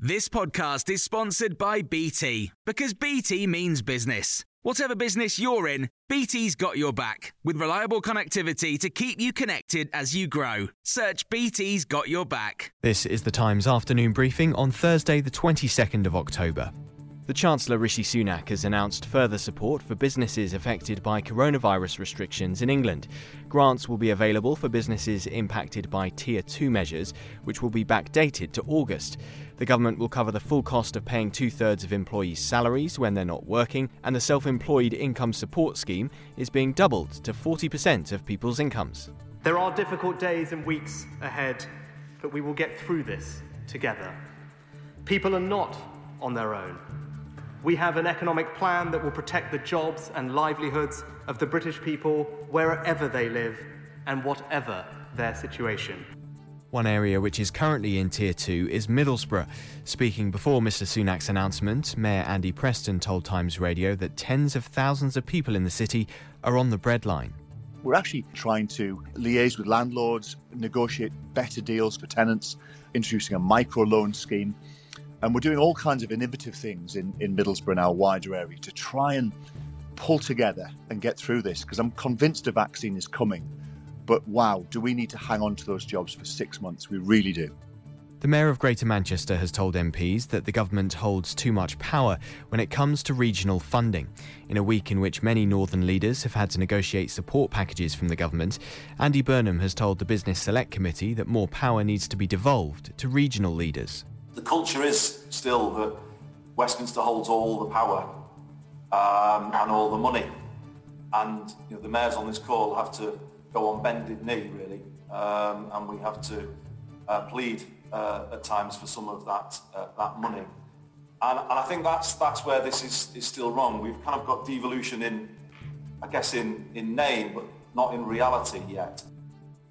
This podcast is sponsored by BT because BT means business. Whatever business you're in, BT's got your back with reliable connectivity to keep you connected as you grow. Search BT's got your back. This is the Times afternoon briefing on Thursday, the 22nd of October. The Chancellor Rishi Sunak has announced further support for businesses affected by coronavirus restrictions in England. Grants will be available for businesses impacted by Tier 2 measures, which will be backdated to August. The government will cover the full cost of paying two thirds of employees' salaries when they're not working, and the self employed income support scheme is being doubled to 40% of people's incomes. There are difficult days and weeks ahead, but we will get through this together. People are not on their own. We have an economic plan that will protect the jobs and livelihoods of the British people wherever they live and whatever their situation. One area which is currently in Tier 2 is Middlesbrough. Speaking before Mr Sunak's announcement, Mayor Andy Preston told Times Radio that tens of thousands of people in the city are on the breadline. We're actually trying to liaise with landlords, negotiate better deals for tenants, introducing a micro loan scheme and we're doing all kinds of innovative things in, in Middlesbrough and our wider area to try and pull together and get through this because I'm convinced a vaccine is coming. But wow, do we need to hang on to those jobs for six months? We really do. The Mayor of Greater Manchester has told MPs that the government holds too much power when it comes to regional funding. In a week in which many northern leaders have had to negotiate support packages from the government, Andy Burnham has told the Business Select Committee that more power needs to be devolved to regional leaders the culture is still that Westminster holds all the power um, and all the money. And you know, the mayors on this call have to go on bended knee, really, um, and we have to uh, plead uh, at times for some of that uh, that money. And, and I think that's that's where this is, is still wrong. We've kind of got devolution in, I guess, in, in name, but not in reality yet.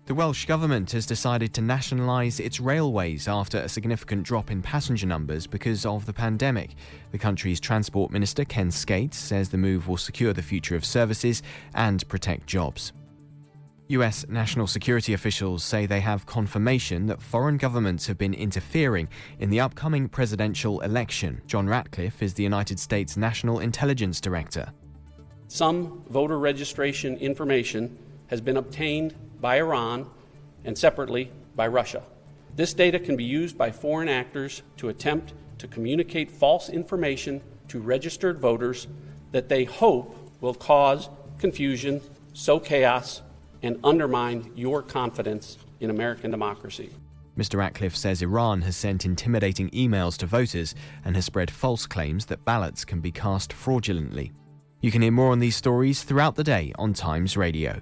The Welsh Government has decided to nationalise its railways after a significant drop in passenger numbers because of the pandemic. The country's Transport Minister, Ken Skates, says the move will secure the future of services and protect jobs. US national security officials say they have confirmation that foreign governments have been interfering in the upcoming presidential election. John Ratcliffe is the United States National Intelligence Director. Some voter registration information has been obtained by Iran and separately by Russia. This data can be used by foreign actors to attempt to communicate false information to registered voters that they hope will cause confusion, sow chaos, and undermine your confidence in American democracy. Mr. Ratcliffe says Iran has sent intimidating emails to voters and has spread false claims that ballots can be cast fraudulently. You can hear more on these stories throughout the day on Times Radio.